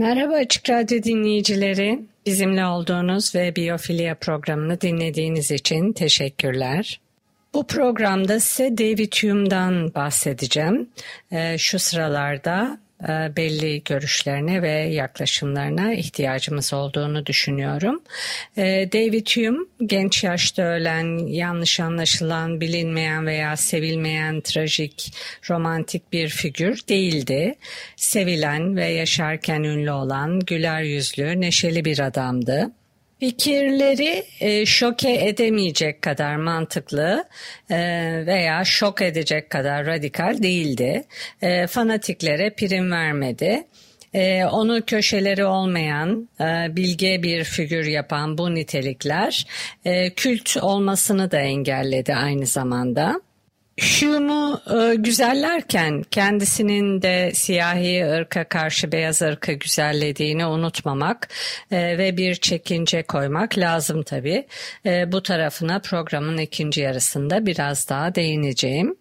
Merhaba Açık Radyo dinleyicileri. Bizimle olduğunuz ve Biyofilya programını dinlediğiniz için teşekkürler. Bu programda size David Hume'dan bahsedeceğim. Ee, şu sıralarda belli görüşlerine ve yaklaşımlarına ihtiyacımız olduğunu düşünüyorum. E, David Hume genç yaşta ölen, yanlış anlaşılan, bilinmeyen veya sevilmeyen trajik, romantik bir figür değildi. Sevilen ve yaşarken ünlü olan, güler yüzlü, neşeli bir adamdı. Fikirleri e, şoke edemeyecek kadar mantıklı e, veya şok edecek kadar radikal değildi. E, fanatiklere prim vermedi. E, onu köşeleri olmayan, e, bilge bir figür yapan bu nitelikler e, kült olmasını da engelledi aynı zamanda. Hume'u e, güzellerken kendisinin de siyahi ırka karşı beyaz ırkı güzellediğini unutmamak e, ve bir çekince koymak lazım tabii. E, bu tarafına programın ikinci yarısında biraz daha değineceğim.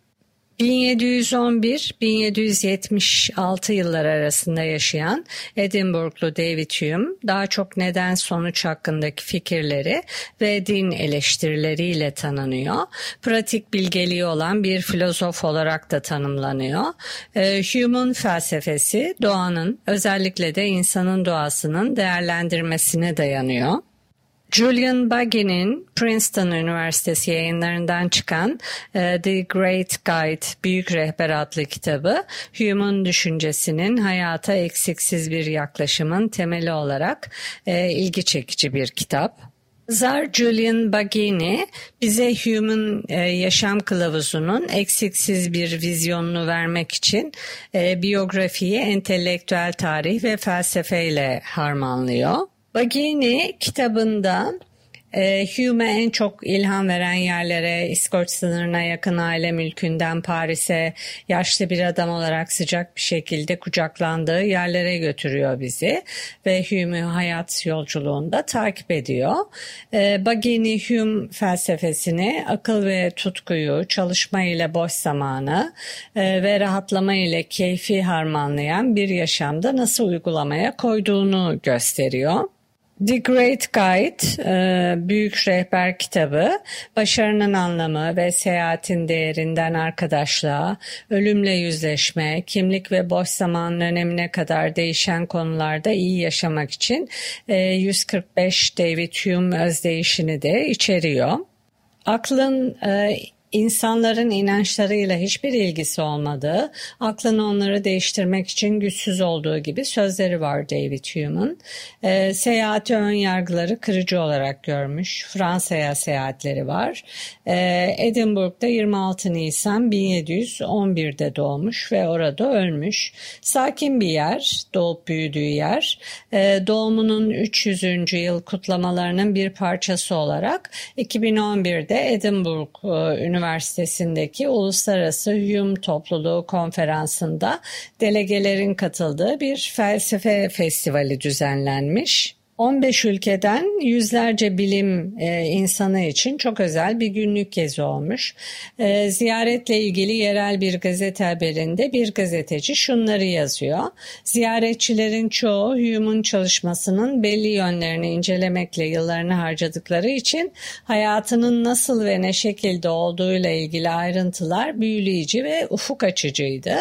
1711-1776 yıllar arasında yaşayan Edinburghlu David Hume daha çok neden sonuç hakkındaki fikirleri ve din eleştirileriyle tanınıyor. Pratik bilgeliği olan bir filozof olarak da tanımlanıyor. Ee, Hume'un felsefesi doğanın özellikle de insanın doğasının değerlendirmesine dayanıyor. Julian Bagge'nin Princeton Üniversitesi yayınlarından çıkan e, The Great Guide Büyük Rehber adlı kitabı Hume'un düşüncesinin hayata eksiksiz bir yaklaşımın temeli olarak e, ilgi çekici bir kitap. Zar Julian Bagini bize Hume'un e, yaşam kılavuzunun eksiksiz bir vizyonunu vermek için e, biyografiyi entelektüel tarih ve felsefeyle harmanlıyor. Bagini kitabında e, Hume en çok ilham veren yerlere, İskoç sınırına yakın aile mülkünden Paris'e yaşlı bir adam olarak sıcak bir şekilde kucaklandığı yerlere götürüyor bizi ve Hume'u hayat yolculuğunda takip ediyor. E, Bagini Hume felsefesini akıl ve tutkuyu, çalışma ile boş zamanı e, ve rahatlama ile keyfi harmanlayan bir yaşamda nasıl uygulamaya koyduğunu gösteriyor. The Great Guide, e, Büyük Rehber kitabı, başarının anlamı ve seyahatin değerinden arkadaşlığa, ölümle yüzleşme, kimlik ve boş zamanın önemine kadar değişen konularda iyi yaşamak için 145 e, David Hume özdeyişini de içeriyor. Aklın e, insanların inançlarıyla hiçbir ilgisi olmadığı, aklın onları değiştirmek için güçsüz olduğu gibi sözleri var David Hume'un. E, seyahati ön yargıları kırıcı olarak görmüş. Fransa'ya seyahatleri var. E, Edinburgh'da 26 Nisan 1711'de doğmuş ve orada ölmüş. Sakin bir yer, doğup büyüdüğü yer. E, doğumunun 300. yıl kutlamalarının bir parçası olarak 2011'de Edinburgh Üniversitesi Üniversitesi'ndeki Uluslararası Hume Topluluğu konferansında delegelerin katıldığı bir felsefe festivali düzenlenmiş. 15 ülkeden yüzlerce bilim e, insanı için çok özel bir günlük gezi olmuş. E, ziyaretle ilgili yerel bir gazete haberinde bir gazeteci şunları yazıyor. Ziyaretçilerin çoğu Hume'un çalışmasının belli yönlerini incelemekle yıllarını harcadıkları için hayatının nasıl ve ne şekilde olduğuyla ilgili ayrıntılar büyüleyici ve ufuk açıcıydı.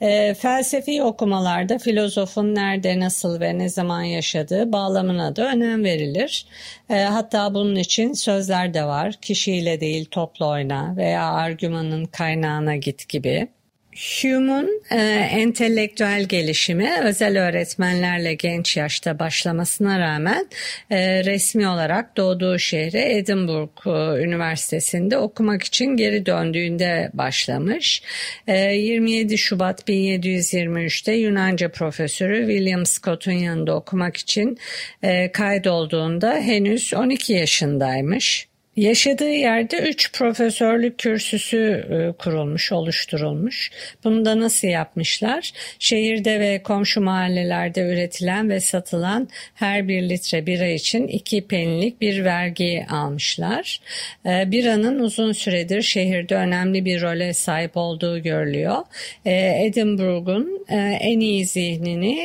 E, felsefi okumalarda filozofun nerede, nasıl ve ne zaman yaşadığı bağlamına da önem verilir. E, hatta bunun için sözler de var. Kişiyle değil toplu oyna veya argümanın kaynağına git gibi. Hume'un e, entelektüel gelişimi özel öğretmenlerle genç yaşta başlamasına rağmen e, resmi olarak doğduğu şehre Edinburgh e, Üniversitesi'nde okumak için geri döndüğünde başlamış. E, 27 Şubat 1723'te Yunanca profesörü William Scott'un yanında okumak için e, kaydolduğunda henüz 12 yaşındaymış. Yaşadığı yerde üç profesörlük kürsüsü e, kurulmuş, oluşturulmuş. Bunu da nasıl yapmışlar? Şehirde ve komşu mahallelerde üretilen ve satılan her bir litre bira için iki penilik bir vergi almışlar. E, biranın uzun süredir şehirde önemli bir role sahip olduğu görülüyor. E, Edinburgh'un en iyi zihnini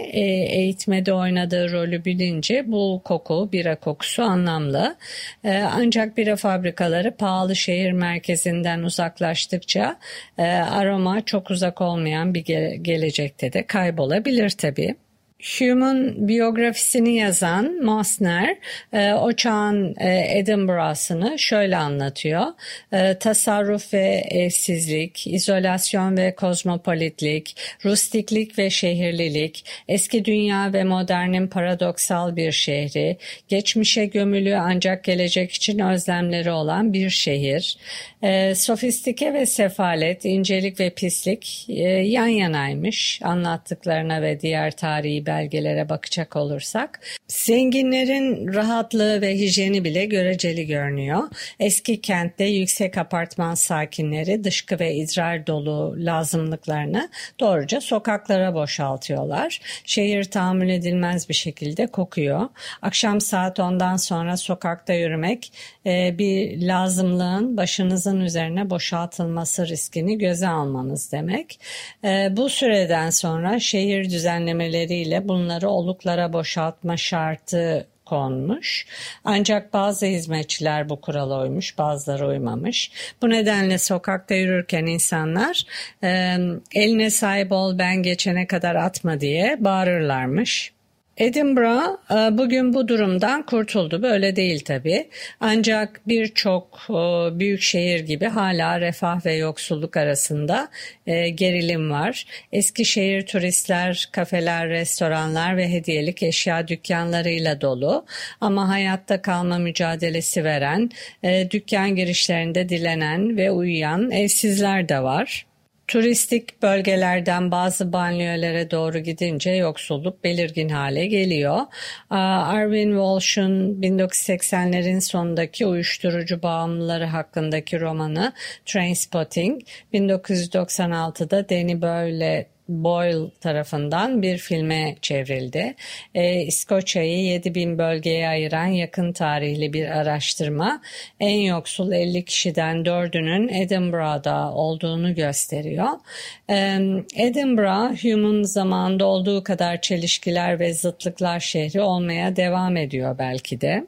eğitmede oynadığı rolü bilince bu koku, bira kokusu anlamlı. Ancak bira fabrikaları pahalı şehir merkezinden uzaklaştıkça e, aroma çok uzak olmayan bir ge- gelecekte de kaybolabilir tabii. Hume'un biyografisini yazan Mosner e, o çağın e, Edinburgh'sını şöyle anlatıyor. E, tasarruf ve evsizlik, izolasyon ve kozmopolitlik, rustiklik ve şehirlilik, eski dünya ve modernin paradoksal bir şehri, geçmişe gömülü ancak gelecek için özlemleri olan bir şehir, e, sofistike ve sefalet, incelik ve pislik yan yanaymış anlattıklarına ve diğer tarihi belgelere bakacak olursak. Zenginlerin rahatlığı ve hijyeni bile göreceli görünüyor. Eski kentte yüksek apartman sakinleri dışkı ve idrar dolu lazımlıklarını doğruca sokaklara boşaltıyorlar. Şehir tahammül edilmez bir şekilde kokuyor. Akşam saat 10'dan sonra sokakta yürümek e, bir lazımlığın başınızın üzerine boşaltılması riskini göze almanız demek. E, bu süreden sonra şehir düzenlemeleriyle bunları oluklara boşaltma şartı konmuş. Ancak bazı hizmetçiler bu kurala uymuş, bazıları uymamış. Bu nedenle sokakta yürürken insanlar e, eline sahip ol ben geçene kadar atma diye bağırırlarmış. Edinburgh e, bugün bu durumdan kurtuldu. Böyle değil tabii. Ancak birçok e, büyük şehir gibi hala refah ve yoksulluk arasında e, gerilim var. Eski şehir turistler, kafeler, restoranlar ve hediyelik eşya dükkanlarıyla dolu. Ama hayatta kalma mücadelesi veren, dükkan girişlerinde dilenen ve uyuyan evsizler de var. Turistik bölgelerden bazı banliyölere doğru gidince yoksulluk belirgin hale geliyor. Arvin Walsh'un 1980'lerin sonundaki uyuşturucu bağımlıları hakkındaki romanı Trainspotting 1996'da Danny Boyle Boyle tarafından bir filme çevrildi. E, İskoçya'yı 7000 bölgeye ayıran yakın tarihli bir araştırma en yoksul 50 kişiden 4'ünün Edinburgh'da olduğunu gösteriyor. E, Edinburgh, Hume'un zamanında olduğu kadar çelişkiler ve zıtlıklar şehri olmaya devam ediyor belki de.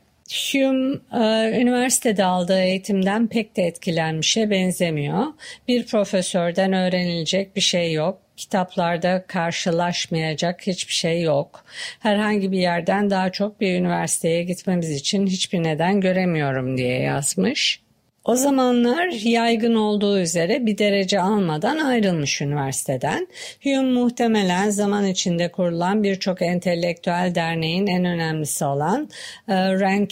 Hume e, üniversitede aldığı eğitimden pek de etkilenmişe benzemiyor. Bir profesörden öğrenilecek bir şey yok kitaplarda karşılaşmayacak hiçbir şey yok. Herhangi bir yerden daha çok bir üniversiteye gitmemiz için hiçbir neden göremiyorum diye yazmış. O zamanlar yaygın olduğu üzere bir derece almadan ayrılmış üniversiteden. Hume muhtemelen zaman içinde kurulan birçok entelektüel derneğin en önemlisi olan e, Grand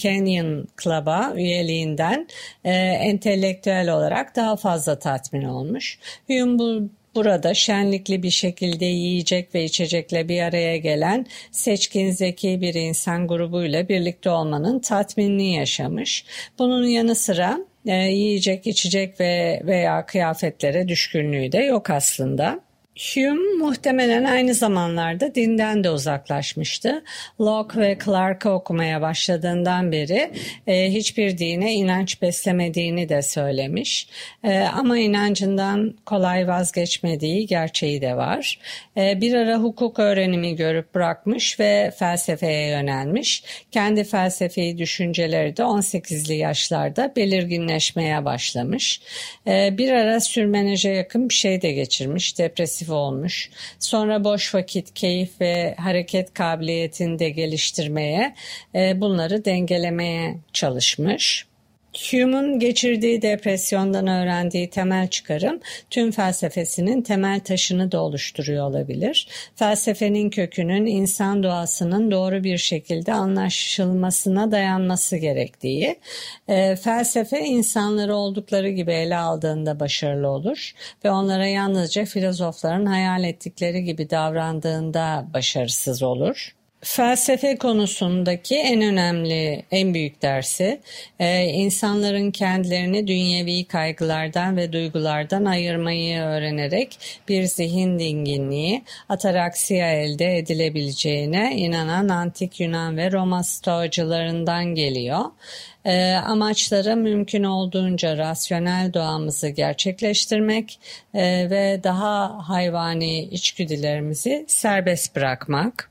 Club'a üyeliğinden e, entelektüel olarak daha fazla tatmin olmuş. Hume bu Burada şenlikli bir şekilde yiyecek ve içecekle bir araya gelen seçkin zeki bir insan grubuyla birlikte olmanın tatminini yaşamış. Bunun yanı sıra e, yiyecek, içecek ve veya kıyafetlere düşkünlüğü de yok aslında. Hume muhtemelen aynı zamanlarda dinden de uzaklaşmıştı. Locke ve Clark'ı okumaya başladığından beri e, hiçbir dine inanç beslemediğini de söylemiş. E, ama inancından kolay vazgeçmediği gerçeği de var. E, bir ara hukuk öğrenimi görüp bırakmış ve felsefeye yönelmiş. Kendi felsefi düşünceleri de 18'li yaşlarda belirginleşmeye başlamış. E, bir ara sürmeneje yakın bir şey de geçirmiş. Depresif aktif olmuş. Sonra boş vakit, keyif ve hareket kabiliyetini de geliştirmeye, e, bunları dengelemeye çalışmış. Hume'un geçirdiği depresyondan öğrendiği temel çıkarım tüm felsefesinin temel taşını da oluşturuyor olabilir. Felsefenin kökünün insan doğasının doğru bir şekilde anlaşılmasına dayanması gerektiği, e, felsefe insanları oldukları gibi ele aldığında başarılı olur ve onlara yalnızca filozofların hayal ettikleri gibi davrandığında başarısız olur. Felsefe konusundaki en önemli, en büyük dersi e, insanların kendilerini dünyevi kaygılardan ve duygulardan ayırmayı öğrenerek bir zihin dinginliği, ataraksiya elde edilebileceğine inanan antik Yunan ve Roma stoacılarından geliyor. E, amaçları mümkün olduğunca rasyonel doğamızı gerçekleştirmek e, ve daha hayvani içgüdülerimizi serbest bırakmak.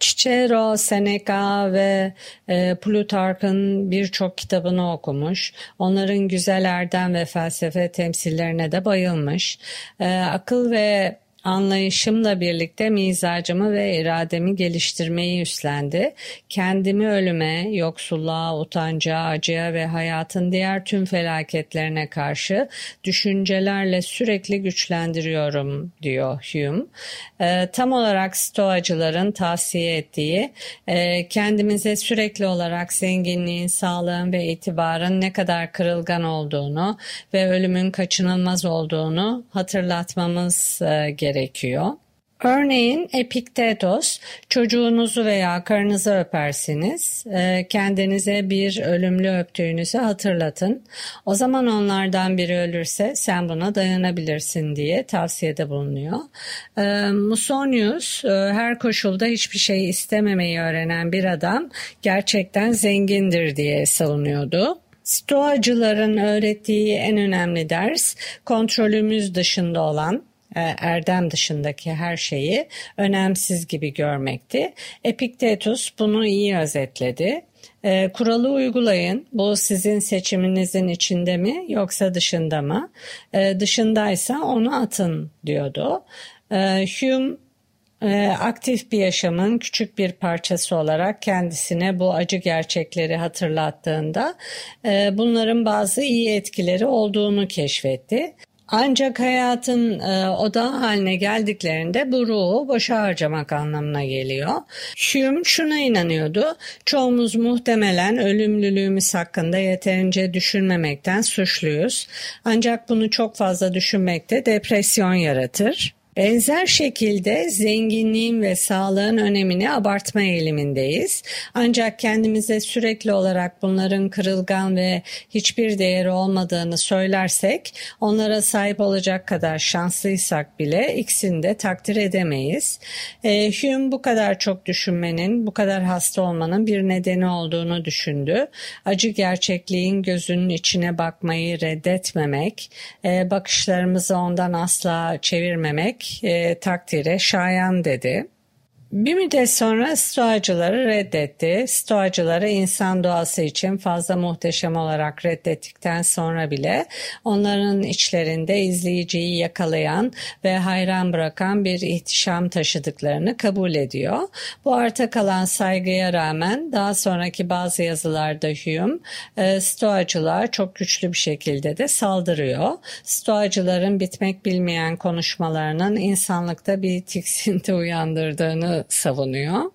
Cicero, Seneca ve e, Plutark'ın birçok kitabını okumuş. Onların güzel erdem ve felsefe temsillerine de bayılmış. E, akıl ve Anlayışımla birlikte mizacımı ve irademi geliştirmeyi üstlendi. Kendimi ölüme, yoksulluğa, utanca, acıya ve hayatın diğer tüm felaketlerine karşı düşüncelerle sürekli güçlendiriyorum diyor Hume. E, tam olarak stoacıların tavsiye ettiği e, kendimize sürekli olarak zenginliğin, sağlığın ve itibarın ne kadar kırılgan olduğunu ve ölümün kaçınılmaz olduğunu hatırlatmamız e, gerekiyor gerekiyor. Örneğin Epiktetos, çocuğunuzu veya karınızı öpersiniz, e, kendinize bir ölümlü öptüğünüzü hatırlatın. O zaman onlardan biri ölürse sen buna dayanabilirsin diye tavsiyede bulunuyor. E, Musonius, e, her koşulda hiçbir şey istememeyi öğrenen bir adam gerçekten zengindir diye savunuyordu. Stoacıların öğrettiği en önemli ders kontrolümüz dışında olan erdem dışındaki her şeyi önemsiz gibi görmekti. Epiktetus bunu iyi özetledi. E, kuralı uygulayın. Bu sizin seçiminizin içinde mi yoksa dışında mı? E, dışındaysa onu atın diyordu. E, Hume e, aktif bir yaşamın küçük bir parçası olarak kendisine bu acı gerçekleri hatırlattığında e, bunların bazı iyi etkileri olduğunu keşfetti. Ancak hayatın e, oda haline geldiklerinde bu ruhu boşa harcamak anlamına geliyor. Hume şuna inanıyordu. Çoğumuz muhtemelen ölümlülüğümüz hakkında yeterince düşünmemekten suçluyuz. Ancak bunu çok fazla düşünmekte depresyon yaratır. Benzer şekilde zenginliğin ve sağlığın önemini abartma eğilimindeyiz. Ancak kendimize sürekli olarak bunların kırılgan ve hiçbir değeri olmadığını söylersek, onlara sahip olacak kadar şanslıysak bile ikisini de takdir edemeyiz. E, Hume bu kadar çok düşünmenin, bu kadar hasta olmanın bir nedeni olduğunu düşündü. Acı gerçekliğin gözünün içine bakmayı reddetmemek, e, bakışlarımızı ondan asla çevirmemek e, takdire şayan dedi. Bir müddet sonra Stoacıları reddetti. Stoacıları insan doğası için fazla muhteşem olarak reddettikten sonra bile onların içlerinde izleyiciyi yakalayan ve hayran bırakan bir ihtişam taşıdıklarını kabul ediyor. Bu arta kalan saygıya rağmen daha sonraki bazı yazılarda Hume e, Stoacılığa çok güçlü bir şekilde de saldırıyor. Stoacıların bitmek bilmeyen konuşmalarının insanlıkta bir tiksinti uyandırdığını savunuyor.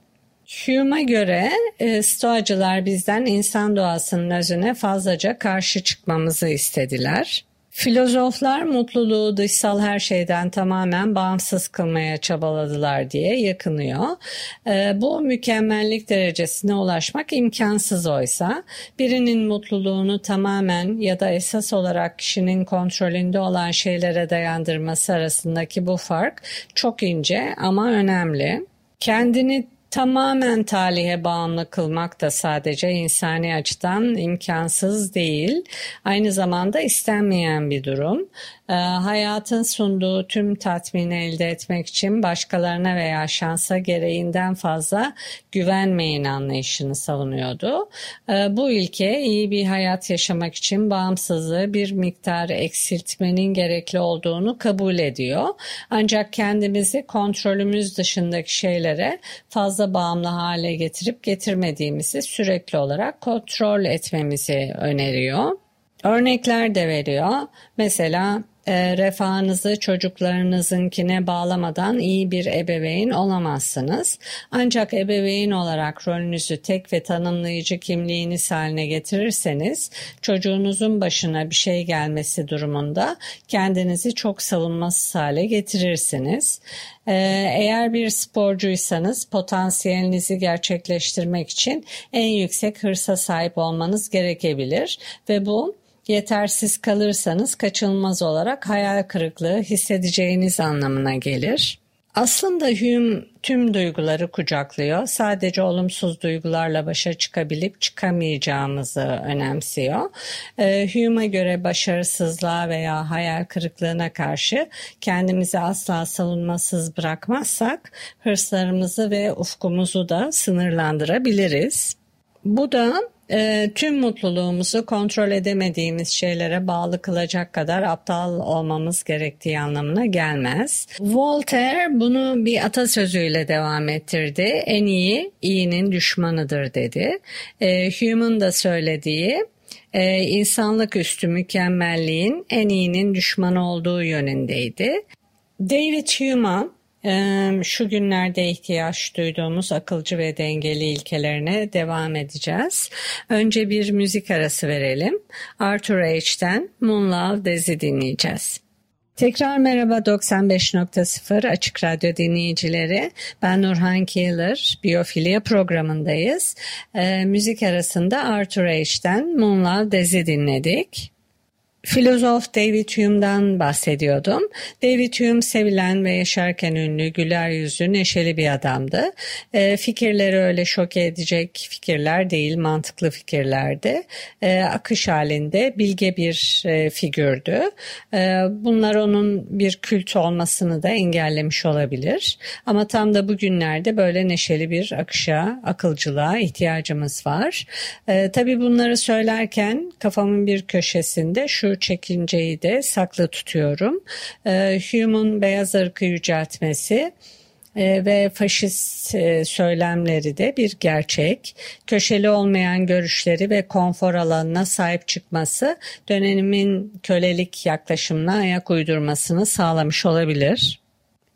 Hume'a göre e, Stoacılar bizden insan doğasının özüne fazlaca karşı çıkmamızı istediler. Filozoflar mutluluğu dışsal her şeyden tamamen bağımsız kılmaya çabaladılar diye yakınıyor. E, bu mükemmellik derecesine ulaşmak imkansız oysa birinin mutluluğunu tamamen ya da esas olarak kişinin kontrolünde olan şeylere dayandırması arasındaki bu fark çok ince ama önemli. Kendini tamamen talihe bağımlı kılmak da sadece insani açıdan imkansız değil. Aynı zamanda istenmeyen bir durum. E, hayatın sunduğu tüm tatmini elde etmek için başkalarına veya şansa gereğinden fazla güvenmeyin anlayışını savunuyordu. E, bu ilke iyi bir hayat yaşamak için bağımsızlığı bir miktar eksiltmenin gerekli olduğunu kabul ediyor. Ancak kendimizi kontrolümüz dışındaki şeylere fazla bağımlı hale getirip getirmediğimizi sürekli olarak kontrol etmemizi öneriyor. Örnekler de veriyor. Mesela e, refahınızı çocuklarınızınkine bağlamadan iyi bir ebeveyn olamazsınız. Ancak ebeveyn olarak rolünüzü tek ve tanımlayıcı kimliğiniz haline getirirseniz çocuğunuzun başına bir şey gelmesi durumunda kendinizi çok savunmasız hale getirirsiniz. E, eğer bir sporcuysanız potansiyelinizi gerçekleştirmek için en yüksek hırsa sahip olmanız gerekebilir ve bu yetersiz kalırsanız kaçınılmaz olarak hayal kırıklığı hissedeceğiniz anlamına gelir. Aslında Hume tüm duyguları kucaklıyor. Sadece olumsuz duygularla başa çıkabilip çıkamayacağımızı önemsiyor. E, Hume'a göre başarısızlığa veya hayal kırıklığına karşı kendimizi asla savunmasız bırakmazsak hırslarımızı ve ufkumuzu da sınırlandırabiliriz. Bu da e, tüm mutluluğumuzu kontrol edemediğimiz şeylere bağlı kılacak kadar aptal olmamız gerektiği anlamına gelmez. Voltaire bunu bir atasözüyle devam ettirdi. En iyi iyinin düşmanıdır dedi. E, Hume'un da söylediği e, insanlık üstü mükemmelliğin en iyinin düşmanı olduğu yönündeydi. David Hume'a şu günlerde ihtiyaç duyduğumuz akılcı ve dengeli ilkelerine devam edeceğiz. Önce bir müzik arası verelim. Arthur H'den Moonlove Dezi dinleyeceğiz. Tekrar merhaba 95.0 Açık Radyo dinleyicileri. Ben Nurhan Keeler, Biyofilya programındayız. E, müzik arasında Arthur H'den Moonlove Dezi dinledik. Filozof David Hume'dan bahsediyordum. David Hume sevilen ve yaşarken ünlü, güler yüzlü, neşeli bir adamdı. E, fikirleri öyle şok edecek fikirler değil, mantıklı fikirlerdi. E, akış halinde bilge bir e, figürdü. E, bunlar onun bir kült olmasını da engellemiş olabilir. Ama tam da bugünlerde böyle neşeli bir akışa, akılcılığa ihtiyacımız var. E, tabii bunları söylerken kafamın bir köşesinde şu çekinceyi de saklı tutuyorum. E, Hume'un beyaz ırkı yüceltmesi e, ve faşist e, söylemleri de bir gerçek. Köşeli olmayan görüşleri ve konfor alanına sahip çıkması dönemin kölelik yaklaşımına ayak uydurmasını sağlamış olabilir.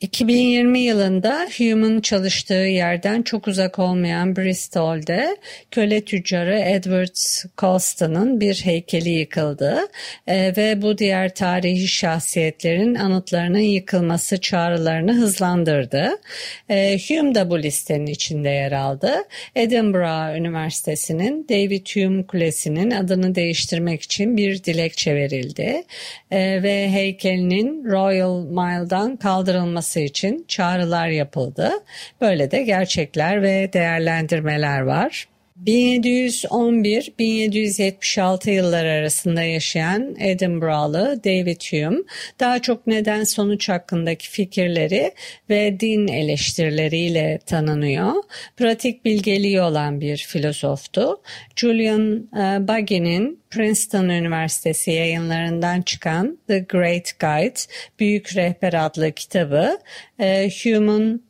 2020 yılında Hume'un çalıştığı yerden çok uzak olmayan Bristol'de köle tüccarı Edward Colston'ın bir heykeli yıkıldı e, ve bu diğer tarihi şahsiyetlerin anıtlarının yıkılması çağrılarını hızlandırdı. E, Hume da bu listenin içinde yer aldı. Edinburgh Üniversitesi'nin David Hume Kulesi'nin adını değiştirmek için bir dilekçe verildi e, ve heykelinin Royal Mile'dan kaldırılması olması için çağrılar yapıldı. Böyle de gerçekler ve değerlendirmeler var. 1711-1776 yıllar arasında yaşayan Edinburgh'lı David Hume daha çok neden sonuç hakkındaki fikirleri ve din eleştirileriyle tanınıyor. Pratik bilgeliği olan bir filozoftu. Julian e, Buggy'nin Princeton Üniversitesi yayınlarından çıkan The Great Guide, Büyük Rehber adlı kitabı e, Hume'un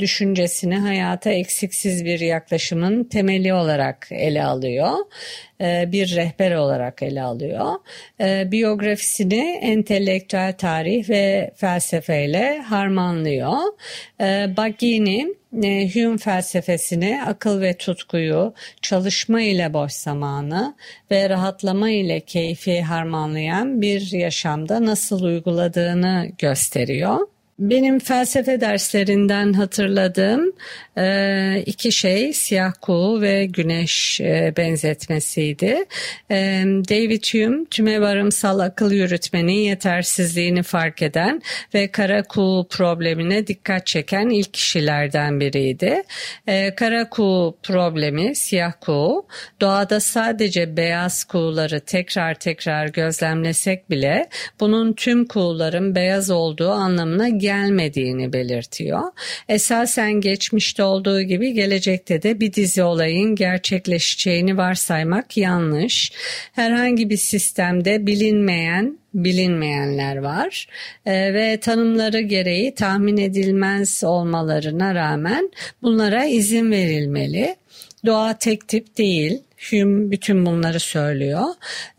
düşüncesini hayata eksiksiz bir yaklaşımın temeli olarak ele alıyor. E, bir rehber olarak ele alıyor. E, biyografisini entelektüel tarih ve felsefeyle harmanlıyor. Baggini Hume felsefesini akıl ve tutkuyu, çalışma ile boş zamanı ve rahatlama ile keyfi harmanlayan bir yaşamda nasıl uyguladığını gösteriyor. Benim felsefe derslerinden hatırladığım e, iki şey siyah kuğu ve güneş e, benzetmesiydi. E, David Hume tüme varımsal akıl yürütmenin yetersizliğini fark eden ve kara kuğu problemine dikkat çeken ilk kişilerden biriydi. Kara kuğu problemi siyah kuğu doğada sadece beyaz kuğuları tekrar tekrar gözlemlesek bile bunun tüm kuğuların beyaz olduğu anlamına gelmediğini belirtiyor. Esasen geçmişte olduğu gibi gelecekte de bir dizi olayın gerçekleşeceğini varsaymak yanlış. Herhangi bir sistemde bilinmeyen bilinmeyenler var e, ve tanımları gereği tahmin edilmez olmalarına rağmen bunlara izin verilmeli. Doğa tek tip değil. Hume bütün bunları söylüyor.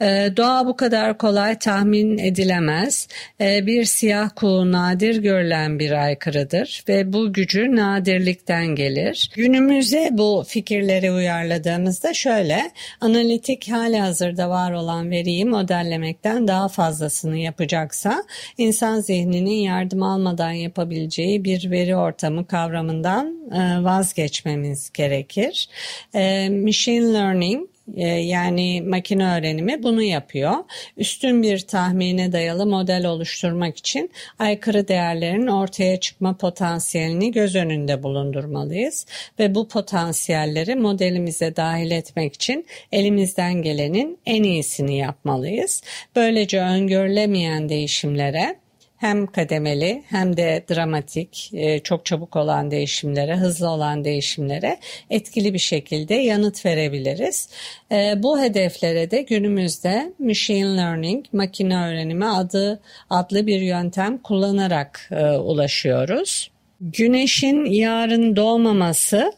E, doğa bu kadar kolay tahmin edilemez. E, bir siyah kuğu nadir görülen bir aykırıdır ve bu gücü nadirlikten gelir. Günümüze bu fikirleri uyarladığımızda şöyle, analitik hali hazırda var olan veriyi modellemekten daha fazlasını yapacaksa, insan zihninin yardım almadan yapabileceği bir veri ortamı kavramından e, vazgeçmemiz gerekir. E, machine learning yani makine öğrenimi bunu yapıyor. Üstün bir tahmine dayalı model oluşturmak için aykırı değerlerin ortaya çıkma potansiyelini göz önünde bulundurmalıyız ve bu potansiyelleri modelimize dahil etmek için elimizden gelenin en iyisini yapmalıyız. Böylece öngörülemeyen değişimlere hem kademeli hem de dramatik, e, çok çabuk olan değişimlere, hızlı olan değişimlere etkili bir şekilde yanıt verebiliriz. E, bu hedeflere de günümüzde machine learning, makine öğrenimi adı adlı bir yöntem kullanarak e, ulaşıyoruz. Güneşin yarın doğmaması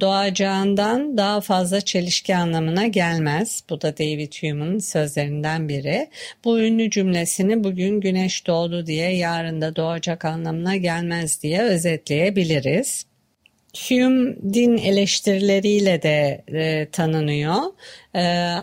doğacağından daha fazla çelişki anlamına gelmez. Bu da David Hume'un sözlerinden biri. Bu ünlü cümlesini bugün güneş doğdu diye yarın da doğacak anlamına gelmez diye özetleyebiliriz. Hume din eleştirileriyle de e, tanınıyor. Ee,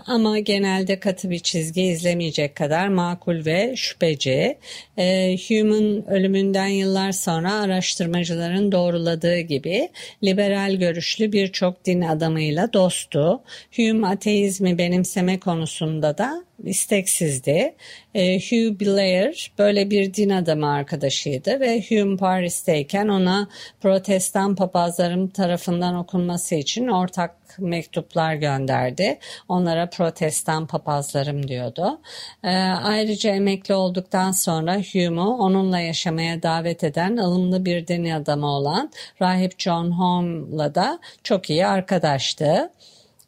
ama genelde katı bir çizgi izlemeyecek kadar makul ve şüpheci. Ee, Hume'un ölümünden yıllar sonra araştırmacıların doğruladığı gibi liberal görüşlü birçok din adamıyla dosttu. Hume ateizmi benimseme konusunda da isteksizdi. E, Hugh Blair böyle bir din adamı arkadaşıydı ve Hume Paris'teyken ona protestan papazların tarafından okunması için ortak mektuplar gönderdi. Onlara protestan papazlarım diyordu. E, ayrıca emekli olduktan sonra Hume'u onunla yaşamaya davet eden ılımlı bir din adamı olan rahip John Home'la da çok iyi arkadaştı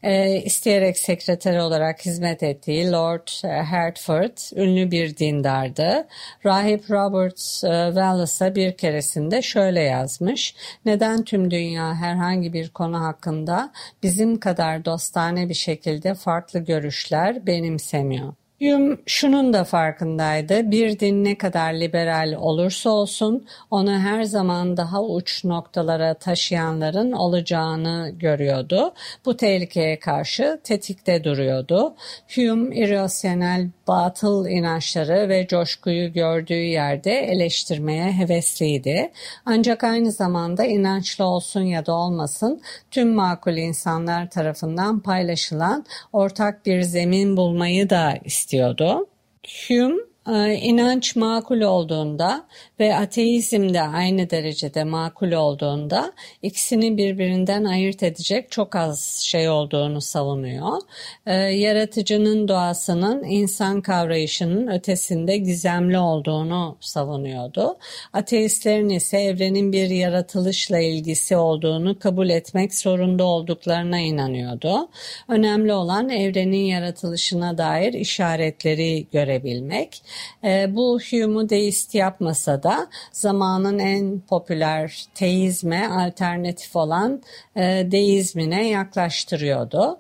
e, isteyerek sekreter olarak hizmet ettiği Lord e, Hertford ünlü bir dindardı. Rahip Robert e, Wallace'a bir keresinde şöyle yazmış. Neden tüm dünya herhangi bir konu hakkında bizim kadar dostane bir şekilde farklı görüşler benimsemiyor? Hume şunun da farkındaydı. Bir din ne kadar liberal olursa olsun onu her zaman daha uç noktalara taşıyanların olacağını görüyordu. Bu tehlikeye karşı tetikte duruyordu. Hume irrasyonel batıl inançları ve coşkuyu gördüğü yerde eleştirmeye hevesliydi. Ancak aynı zamanda inançlı olsun ya da olmasın tüm makul insanlar tarafından paylaşılan ortak bir zemin bulmayı da istiyordu. Hume ee, inanç makul olduğunda ve ateizm de aynı derecede makul olduğunda ikisini birbirinden ayırt edecek çok az şey olduğunu savunuyor. Ee, yaratıcının doğasının insan kavrayışının ötesinde gizemli olduğunu savunuyordu. Ateistlerin ise evrenin bir yaratılışla ilgisi olduğunu kabul etmek zorunda olduklarına inanıyordu. Önemli olan evrenin yaratılışına dair işaretleri görebilmek. E, bu Hume'u deist yapmasa da zamanın en popüler teizme alternatif olan e, deizmine yaklaştırıyordu.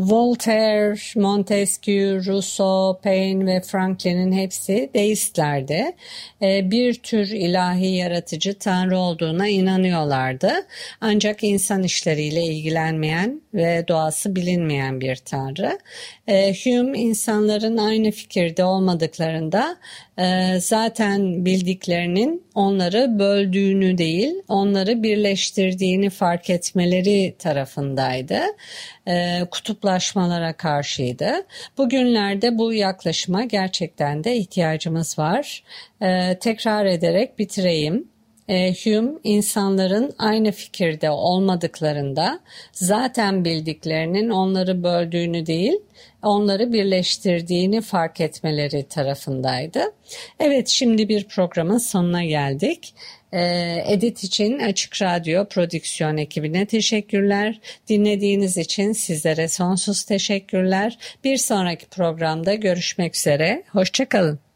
Voltaire, Montesquieu, Rousseau, Paine ve Franklin'in hepsi deistlerdi. Ee, bir tür ilahi yaratıcı tanrı olduğuna inanıyorlardı. Ancak insan işleriyle ilgilenmeyen ve doğası bilinmeyen bir tanrı. Ee, Hume insanların aynı fikirde olmadıklarında e, zaten bildiklerinin onları böldüğünü değil, onları birleştirdiğini fark etmeleri tarafındaydı. E, kutuplaşmalara karşıydı. Bugünlerde bu yaklaşıma gerçekten de ihtiyacımız var. E, tekrar ederek bitireyim. E, Hume insanların aynı fikirde olmadıklarında zaten bildiklerinin onları böldüğünü değil, onları birleştirdiğini fark etmeleri tarafındaydı. Evet şimdi bir programın sonuna geldik. Ee, edit için Açık Radyo prodüksiyon ekibine teşekkürler. Dinlediğiniz için sizlere sonsuz teşekkürler. Bir sonraki programda görüşmek üzere. Hoşçakalın.